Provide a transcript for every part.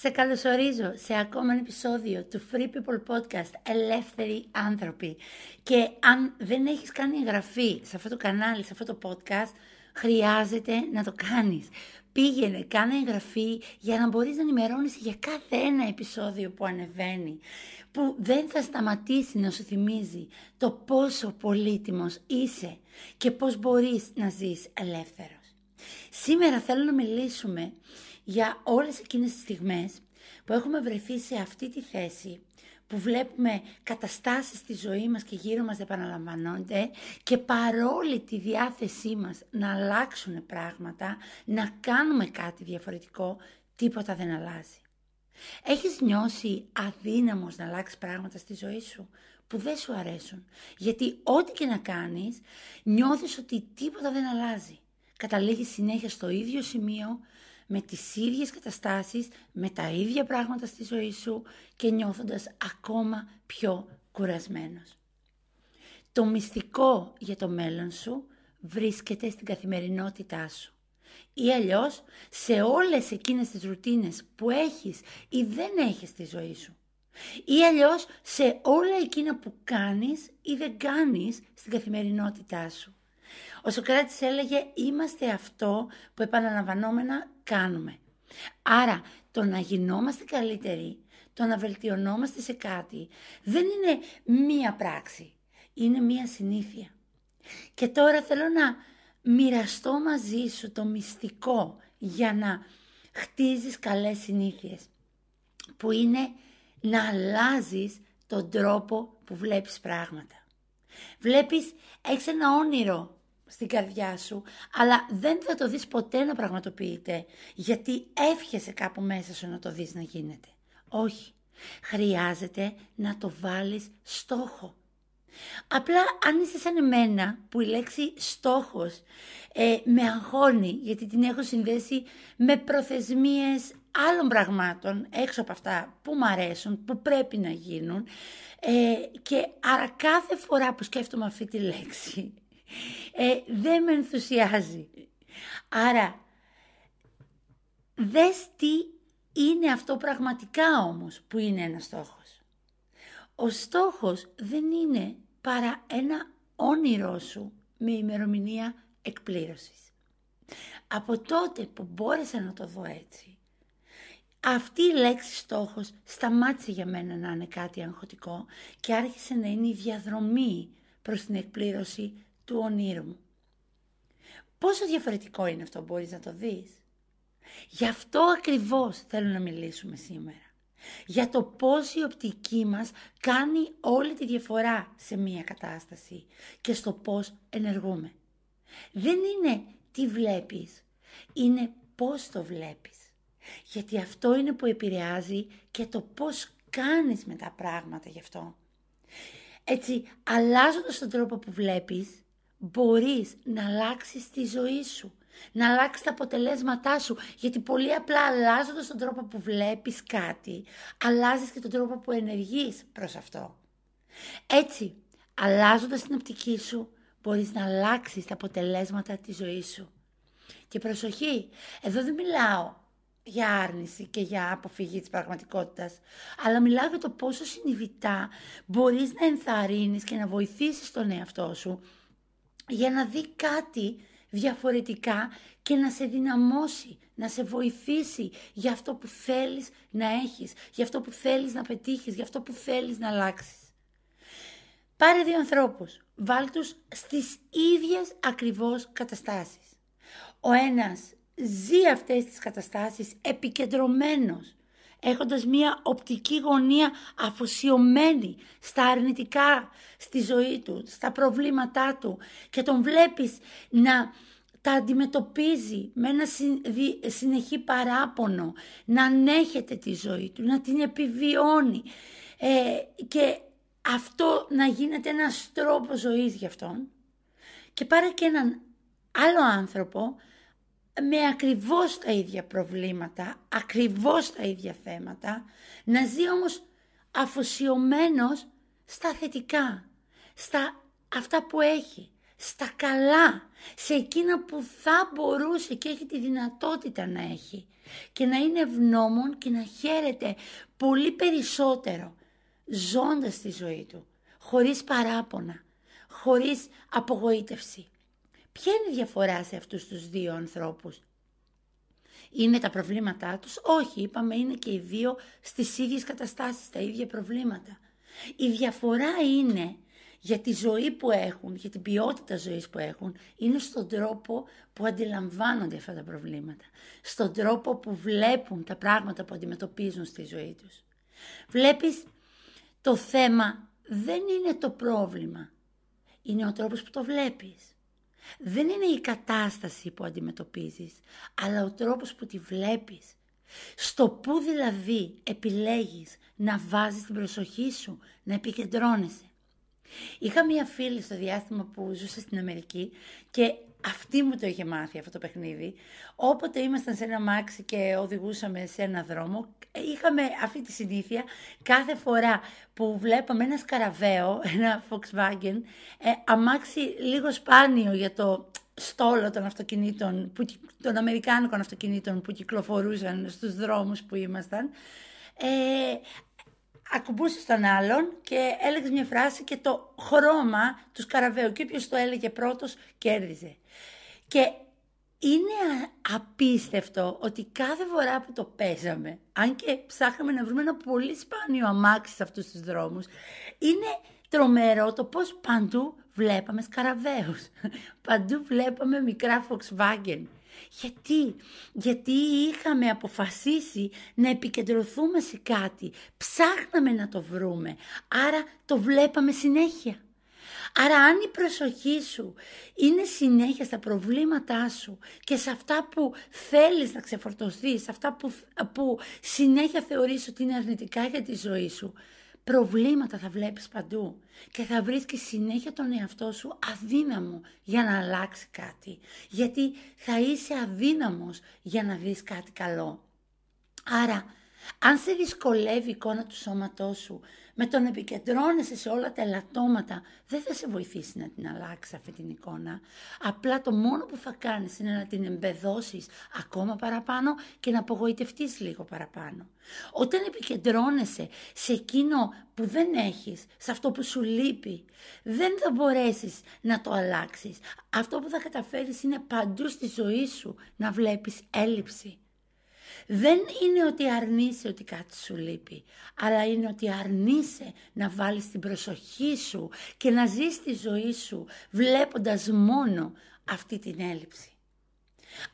Σε καλωσορίζω σε ακόμα ένα επεισόδιο του Free People Podcast Ελεύθεροι Άνθρωποι. Και αν δεν έχεις κάνει εγγραφή σε αυτό το κανάλι, σε αυτό το podcast, χρειάζεται να το κάνεις. Πήγαινε, κάνε εγγραφή για να μπορείς να ενημερώνεις για κάθε ένα επεισόδιο που ανεβαίνει, που δεν θα σταματήσει να σου θυμίζει το πόσο πολύτιμος είσαι και πώς μπορείς να ζεις ελεύθερος. Σήμερα θέλω να μιλήσουμε για όλες εκείνες τις στιγμές που έχουμε βρεθεί σε αυτή τη θέση που βλέπουμε καταστάσεις στη ζωή μας και γύρω μας επαναλαμβανόνται και παρόλη τη διάθεσή μας να αλλάξουν πράγματα, να κάνουμε κάτι διαφορετικό, τίποτα δεν αλλάζει. Έχεις νιώσει αδύναμος να αλλάξεις πράγματα στη ζωή σου που δεν σου αρέσουν; Γιατί ό,τι και να κάνεις νιώθεις ότι τίποτα δεν αλλάζει. Καταλήγεις συνέχεια στο ίδιο σημείο με τις ίδιες καταστάσεις, με τα ίδια πράγματα στη ζωή σου και νιώθοντας ακόμα πιο κουρασμένος. Το μυστικό για το μέλλον σου βρίσκεται στην καθημερινότητά σου. Ή αλλιώς σε όλες εκείνες τις ρουτίνες που έχεις ή δεν έχεις στη ζωή σου. Ή αλλιώς σε όλα εκείνα που κάνεις ή δεν κάνεις στην καθημερινότητά σου. Ο Σοκράτης έλεγε είμαστε αυτό που επαναλαμβανόμενα κάνουμε. Άρα το να γινόμαστε καλύτεροι, το να βελτιωνόμαστε σε κάτι δεν είναι μία πράξη, είναι μία συνήθεια. Και τώρα θέλω να μοιραστώ μαζί σου το μυστικό για να χτίζεις καλές συνήθειες που είναι να αλλάζεις τον τρόπο που βλέπεις πράγματα. Βλέπεις, έχεις ένα όνειρο στην καρδιά σου, αλλά δεν θα το δεις ποτέ να πραγματοποιείται, γιατί εύχεσαι κάπου μέσα σου να το δεις να γίνεται. Όχι, χρειάζεται να το βάλεις στόχο. Απλά αν είσαι σαν εμένα που η λέξη στόχος ε, με αγχώνει γιατί την έχω συνδέσει με προθεσμίες άλλων πραγμάτων έξω από αυτά που μου αρέσουν, που πρέπει να γίνουν ε, και άρα κάθε φορά που σκέφτομαι αυτή τη λέξη ε, δεν με ενθουσιάζει. Άρα, δες τι είναι αυτό πραγματικά όμως που είναι ένας στόχος. Ο στόχος δεν είναι παρά ένα όνειρό σου με ημερομηνία εκπλήρωσης. Από τότε που μπόρεσα να το δω έτσι, αυτή η λέξη στόχος σταμάτησε για μένα να είναι κάτι αγχωτικό και άρχισε να είναι η διαδρομή προς την εκπλήρωση του ονείρου μου. Πόσο διαφορετικό είναι αυτό μπορείς να το δεις. Γι' αυτό ακριβώς θέλω να μιλήσουμε σήμερα. Για το πώς η οπτική μας κάνει όλη τη διαφορά σε μία κατάσταση και στο πώς ενεργούμε. Δεν είναι τι βλέπεις, είναι πώς το βλέπεις. Γιατί αυτό είναι που επηρεάζει και το πώς κάνεις με τα πράγματα γι' αυτό. Έτσι, αλλάζοντας τον τρόπο που βλέπεις, μπορείς να αλλάξεις τη ζωή σου, να αλλάξεις τα αποτελέσματά σου, γιατί πολύ απλά αλλάζοντας τον τρόπο που βλέπεις κάτι, αλλάζεις και τον τρόπο που ενεργείς προς αυτό. Έτσι, αλλάζοντας την οπτική σου, μπορείς να αλλάξεις τα αποτελέσματα της ζωής σου. Και προσοχή, εδώ δεν μιλάω για άρνηση και για αποφυγή της πραγματικότητας, αλλά μιλάω για το πόσο συνειδητά μπορείς να ενθαρρύνεις και να βοηθήσεις τον εαυτό σου για να δει κάτι διαφορετικά και να σε δυναμώσει, να σε βοηθήσει για αυτό που θέλεις να έχεις, για αυτό που θέλεις να πετύχεις, για αυτό που θέλεις να αλλάξεις. Πάρε δύο ανθρώπους, βάλ τους στις ίδιες ακριβώς καταστάσεις. Ο ένας ζει αυτές τις καταστάσεις επικεντρωμένος έχοντας μία οπτική γωνία αφοσιωμένη στα αρνητικά στη ζωή του, στα προβλήματά του και τον βλέπεις να τα αντιμετωπίζει με ένα συνεχή παράπονο, να ανέχεται τη ζωή του, να την επιβιώνει ε, και αυτό να γίνεται ένας τρόπος ζωής για αυτόν. Και πάρε και έναν άλλο άνθρωπο με ακριβώς τα ίδια προβλήματα, ακριβώς τα ίδια θέματα, να ζει όμως αφοσιωμένος στα θετικά, στα αυτά που έχει, στα καλά, σε εκείνα που θα μπορούσε και έχει τη δυνατότητα να έχει και να είναι ευγνώμων και να χαίρεται πολύ περισσότερο ζώντας τη ζωή του, χωρίς παράπονα, χωρίς απογοήτευση. Ποια είναι η διαφορά σε αυτούς τους δύο ανθρώπους; Είναι τα προβλήματά τους; Όχι, είπαμε είναι και οι δύο στις ίδιες καταστάσεις, τα ίδια προβλήματα. Η διαφορά είναι για τη ζωή που έχουν, για την ποιότητα ζωής που έχουν, είναι στον τρόπο που αντιλαμβάνονται αυτά τα προβλήματα. Στον τρόπο που βλέπουν τα πράγματα που αντιμετωπίζουν στη ζωή τους. Βλέπεις, το θέμα δεν είναι το πρόβλημα. Είναι ο τρόπος που το βλέπεις. Δεν είναι η κατάσταση που αντιμετωπίζεις, αλλά ο τρόπος που τη βλέπεις. Στο που δηλαδή επιλέγεις να βάζεις την προσοχή σου, να επικεντρώνεσαι. Είχα μία φίλη στο διάστημα που ζούσε στην Αμερική και αυτή μου το είχε μάθει αυτό το παιχνίδι. Όποτε ήμασταν σε ένα μάξι και οδηγούσαμε σε ένα δρόμο, είχαμε αυτή τη συνήθεια κάθε φορά που βλέπαμε ένα σκαραβαίο, ένα Volkswagen, ε, αμάξι λίγο σπάνιο για το στόλο των αυτοκινήτων, που, των αμερικάνικων αυτοκινήτων που κυκλοφορούσαν στους δρόμους που ήμασταν, ε, ακουμπούσε τον άλλον και έλεγες μια φράση και το χρώμα του σκαραβαίου και όποιος το έλεγε πρώτος κέρδιζε. Και είναι απίστευτο ότι κάθε φορά που το παίζαμε, αν και ψάχναμε να βρούμε ένα πολύ σπάνιο αμάξι σε αυτούς τους δρόμους, είναι τρομερό το πώς παντού βλέπαμε σκαραβαίους. Παντού βλέπαμε μικρά Volkswagen. Γιατί, γιατί είχαμε αποφασίσει να επικεντρωθούμε σε κάτι, ψάχναμε να το βρούμε, άρα το βλέπαμε συνέχεια. Άρα αν η προσοχή σου είναι συνέχεια στα προβλήματά σου και σε αυτά που θέλεις να ξεφορτωθείς, σε αυτά που, που συνέχεια θεωρείς ότι είναι αρνητικά για τη ζωή σου, προβλήματα θα βλέπεις παντού και θα βρίσκεις συνέχεια τον εαυτό σου αδύναμο για να αλλάξει κάτι. Γιατί θα είσαι αδύναμος για να δεις κάτι καλό. Άρα, αν σε δυσκολεύει η εικόνα του σώματός σου με το να επικεντρώνεσαι σε όλα τα ελαττώματα δεν θα σε βοηθήσει να την αλλάξεις αυτή την εικόνα. Απλά το μόνο που θα κάνεις είναι να την εμπεδώσεις ακόμα παραπάνω και να απογοητευτείς λίγο παραπάνω. Όταν επικεντρώνεσαι σε εκείνο που δεν έχεις, σε αυτό που σου λείπει, δεν θα μπορέσεις να το αλλάξεις. Αυτό που θα καταφέρεις είναι παντού στη ζωή σου να βλέπεις έλλειψη. Δεν είναι ότι αρνείσαι ότι κάτι σου λείπει, αλλά είναι ότι αρνείσαι να βάλεις την προσοχή σου και να ζεις τη ζωή σου βλέποντας μόνο αυτή την έλλειψη.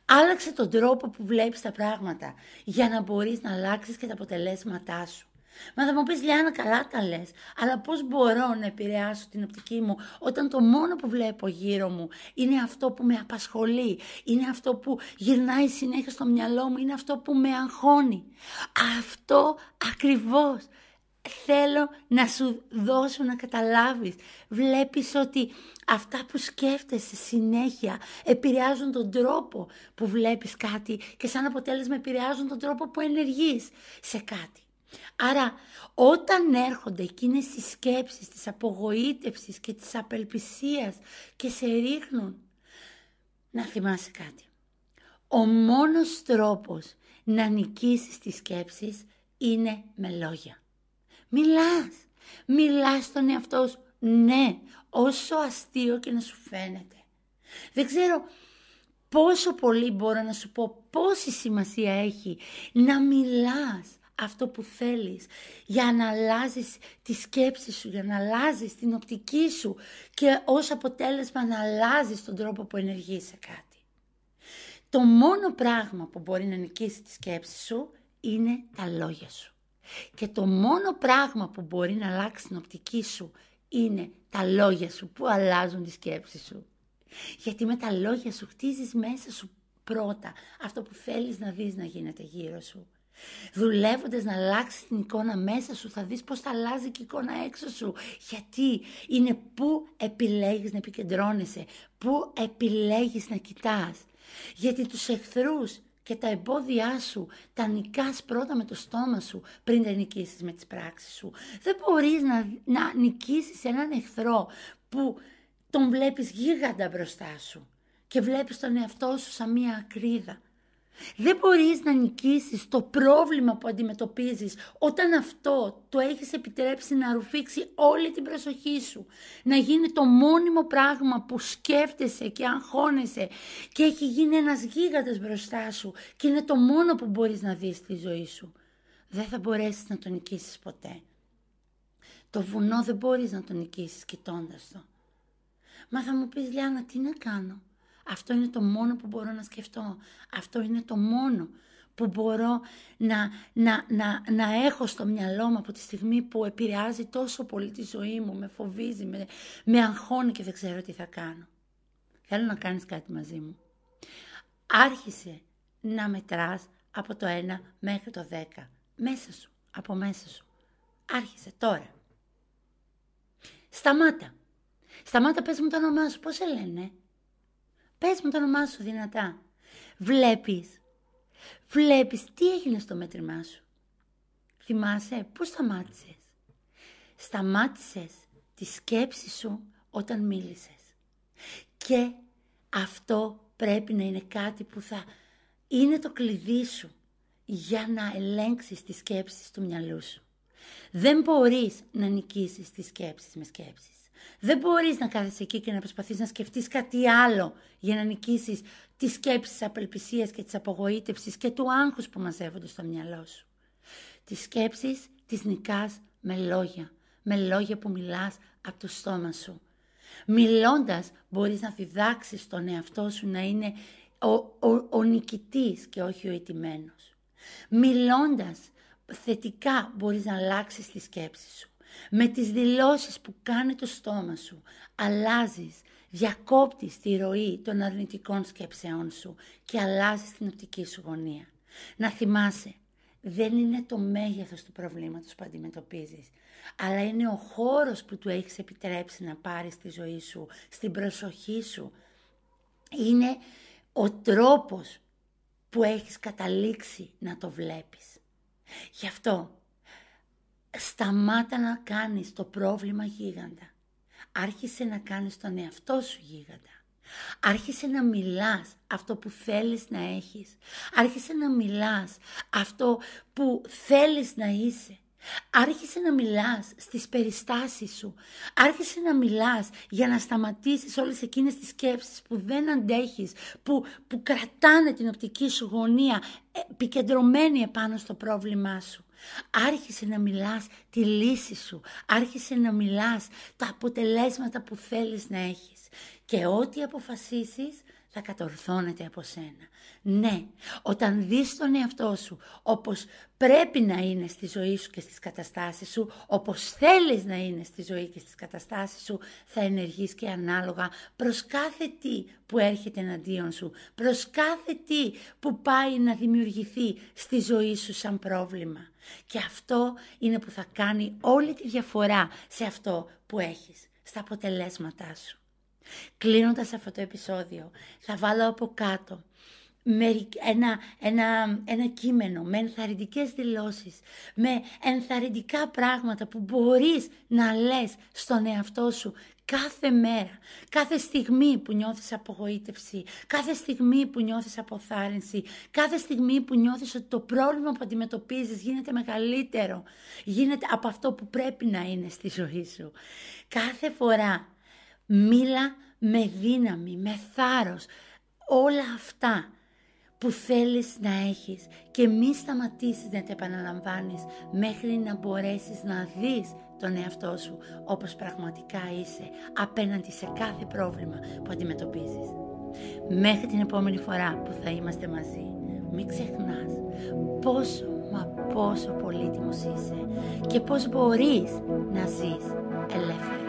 Άλλαξε τον τρόπο που βλέπεις τα πράγματα για να μπορείς να αλλάξεις και τα αποτελέσματά σου. Μα θα μου πεις Λιάννα καλά τα λες, αλλά πώς μπορώ να επηρεάσω την οπτική μου όταν το μόνο που βλέπω γύρω μου είναι αυτό που με απασχολεί, είναι αυτό που γυρνάει συνέχεια στο μυαλό μου, είναι αυτό που με αγχώνει. Αυτό ακριβώς θέλω να σου δώσω να καταλάβεις. Βλέπεις ότι αυτά που σκέφτεσαι συνέχεια επηρεάζουν τον τρόπο που βλέπεις κάτι και σαν αποτέλεσμα επηρεάζουν τον τρόπο που ενεργείς σε κάτι. Άρα όταν έρχονται εκείνες οι σκέψεις της απογοήτευσης και της απελπισίας και σε ρίχνουν, να θυμάσαι κάτι. Ο μόνος τρόπος να νικήσεις τις σκέψεις είναι με λόγια. Μιλάς, μιλάς στον εαυτό σου, ναι, όσο αστείο και να σου φαίνεται. Δεν ξέρω πόσο πολύ μπορώ να σου πω πόση σημασία έχει να μιλάς αυτό που θέλεις, για να αλλάζεις τη σκέψη σου, για να αλλάζεις την οπτική σου και ως αποτέλεσμα να αλλάζεις τον τρόπο που ενεργείς σε κάτι. Το μόνο πράγμα που μπορεί να νικήσει τη σκέψη σου είναι τα λόγια σου. Και το μόνο πράγμα που μπορεί να αλλάξει την οπτική σου είναι τα λόγια σου που αλλάζουν τη σκέψη σου. Γιατί με τα λόγια σου χτίζεις μέσα σου πρώτα αυτό που θέλεις να δεις να γίνεται γύρω σου. Δουλεύοντας να αλλάξεις την εικόνα μέσα σου θα δεις πως θα αλλάζει και η εικόνα έξω σου. Γιατί; Είναι που επιλέγεις να επικεντρώνεσαι, που επιλέγεις να κοιτάς. Γιατί τους εχθρούς και τα εμπόδια σου τα νικάς πρώτα με το στόμα σου πριν τα νικήσεις με τις πράξεις σου. Δεν μπορείς να, να νικήσεις έναν εχθρό που τον βλέπεις γίγαντα μπροστά σου και βλέπεις τον εαυτό σου σαν μία ακρίδα. Δεν μπορείς να νικήσεις το πρόβλημα που αντιμετωπίζεις όταν αυτό το έχεις επιτρέψει να ρουφήξει όλη την προσοχή σου. Να γίνει το μόνιμο πράγμα που σκέφτεσαι και αγχώνεσαι και έχει γίνει ένας γίγαντας μπροστά σου και είναι το μόνο που μπορείς να δεις στη ζωή σου. Δεν θα μπορέσεις να το νικήσεις ποτέ. Το βουνό δεν μπορείς να το νικήσεις κοιτώντας το. Μα θα μου πεις Λιάννα τι να κάνω; Αυτό είναι το μόνο που μπορώ να σκεφτώ. Αυτό είναι το μόνο που μπορώ να, να, να, να έχω στο μυαλό μου από τη στιγμή που επηρεάζει τόσο πολύ τη ζωή μου, με φοβίζει, με, με αγχώνει και δεν ξέρω τι θα κάνω. Θέλω να κάνεις κάτι μαζί μου. Άρχισε να μετράς από το 1 μέχρι το 10. Μέσα σου, από μέσα σου. Άρχισε τώρα. Σταμάτα. Σταμάτα πες μου το όνομά σου, πώς σε λένε; Πες μου το όνομά σου δυνατά. Βλέπεις. Βλέπεις τι έγινε στο μέτρημά σου. Θυμάσαι πού σταμάτησες. Σταμάτησες τη σκέψη σου όταν μίλησες. Και αυτό πρέπει να είναι κάτι που θα είναι το κλειδί σου για να ελέγξεις τις σκέψεις του μυαλού σου. Δεν μπορείς να νικήσεις τις σκέψεις με σκέψεις. Δεν μπορείς να κάθεσαι εκεί και να προσπαθείς να σκεφτείς κάτι άλλο για να νικήσεις τις σκέψεις της απελπισίας και της απογοήτευσης και του άγχους που μαζεύονται στο μυαλό σου. Τις σκέψεις τις νικάς με λόγια, με λόγια που μιλάς από το στόμα σου. Μιλώντας μπορείς να διδάξεις τον εαυτό σου να είναι ο, ο, ο νικητής και όχι ο ιτημένος. Μιλώντας θετικά μπορείς να αλλάξεις τη σκέψη σου. Με τις δηλώσεις που κάνει το στόμα σου, αλλάζεις, διακόπτεις τη ροή των αρνητικών σκέψεών σου και αλλάζεις την οπτική σου γωνία. Να θυμάσαι, δεν είναι το μέγεθος του προβλήματος που αντιμετωπίζεις, αλλά είναι ο χώρος που του έχεις επιτρέψει να πάρεις τη ζωή σου, στην προσοχή σου. Είναι ο τρόπος που έχεις καταλήξει να το βλέπεις. Γι' αυτό σταμάτα να κάνεις το πρόβλημα γίγαντα. Άρχισε να κάνεις τον εαυτό σου γίγαντα. Άρχισε να μιλάς αυτό που θέλεις να έχεις. Άρχισε να μιλάς αυτό που θέλεις να είσαι. Άρχισε να μιλάς στις περιστάσεις σου. Άρχισε να μιλάς για να σταματήσεις όλες εκείνες τις σκέψεις που δεν αντέχεις, που, που κρατάνε την οπτική σου γωνία επικεντρωμένη επάνω στο πρόβλημά σου. Άρχισε να μιλάς τη λύση σου. Άρχισε να μιλάς τα αποτελέσματα που θέλεις να έχεις. Και ό,τι αποφασίσεις θα κατορθώνεται από σένα. Ναι, όταν δεις τον εαυτό σου όπως πρέπει να είναι στη ζωή σου και στις καταστάσεις σου, όπως θέλεις να είναι στη ζωή και στις καταστάσεις σου, θα ενεργείς και ανάλογα προς κάθε τι που έρχεται εναντίον σου, προς κάθε τι που πάει να δημιουργηθεί στη ζωή σου σαν πρόβλημα. Και αυτό είναι που θα κάνει όλη τη διαφορά σε αυτό που έχεις, στα αποτελέσματά σου. Κλείνοντας αυτό το επεισόδιο, θα βάλω από κάτω ένα, ένα, ένα κείμενο με ενθαρρυντικές δηλώσεις, με ενθαρρυντικά πράγματα που μπορείς να λες στον εαυτό σου κάθε μέρα, κάθε στιγμή που νιώθεις απογοήτευση, κάθε στιγμή που νιώθεις αποθάρρυνση, κάθε στιγμή που νιώθεις ότι το πρόβλημα που αντιμετωπίζεις γίνεται μεγαλύτερο, γίνεται από αυτό που πρέπει να είναι στη ζωή σου. Κάθε φορά Μίλα με δύναμη, με θάρρος, όλα αυτά που θέλεις να έχεις και μη σταματήσεις να τα επαναλαμβάνεις μέχρι να μπορέσεις να δεις τον εαυτό σου όπως πραγματικά είσαι απέναντι σε κάθε πρόβλημα που αντιμετωπίζεις. Μέχρι την επόμενη φορά που θα είμαστε μαζί, μην ξεχνάς πόσο μα πόσο πολύτιμος είσαι και πώς μπορείς να ζεις ελεύθερα.